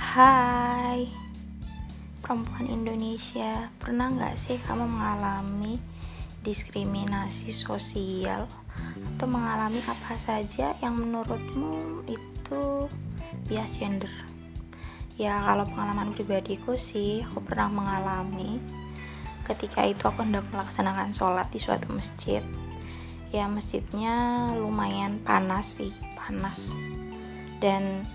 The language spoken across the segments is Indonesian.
Hai. Perempuan Indonesia Pernah nggak sih kamu mengalami diskriminasi sosial? Atau mengalami apa saja yang menurutmu itu bias gender? Ya kalau pengalaman pribadiku sih Aku pernah mengalami Ketika itu aku hendak melaksanakan sholat di suatu masjid. Ya masjidnya lumayan panas sih Panas. Dan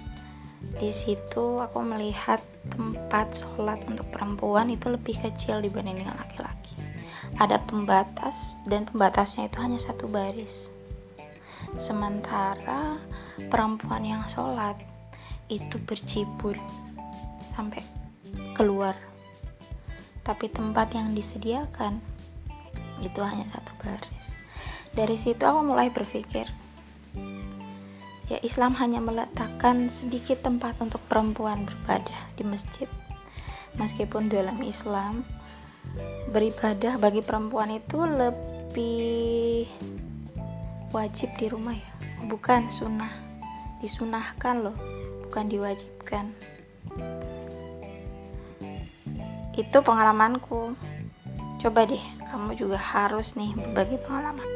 di situ aku melihat tempat sholat untuk perempuan itu lebih kecil dibanding dengan laki-laki. Ada pembatas dan pembatasnya itu hanya satu baris. Sementara perempuan yang sholat itu bercibur sampai keluar. Tapi tempat yang disediakan itu hanya satu baris. Dari situ aku mulai berpikir ya Islam hanya meletakkan sedikit tempat untuk perempuan beribadah di masjid. Meskipun dalam Islam beribadah bagi perempuan itu lebih wajib di rumah ya. Bukan sunnah. Disunahkan loh bukan diwajibkan. Itu pengalamanku. Coba deh kamu juga harus nih berbagi pengalaman